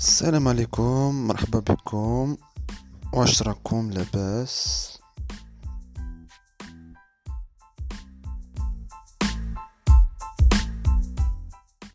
السلام عليكم مرحبا بكم. واش راكم؟ لاباس.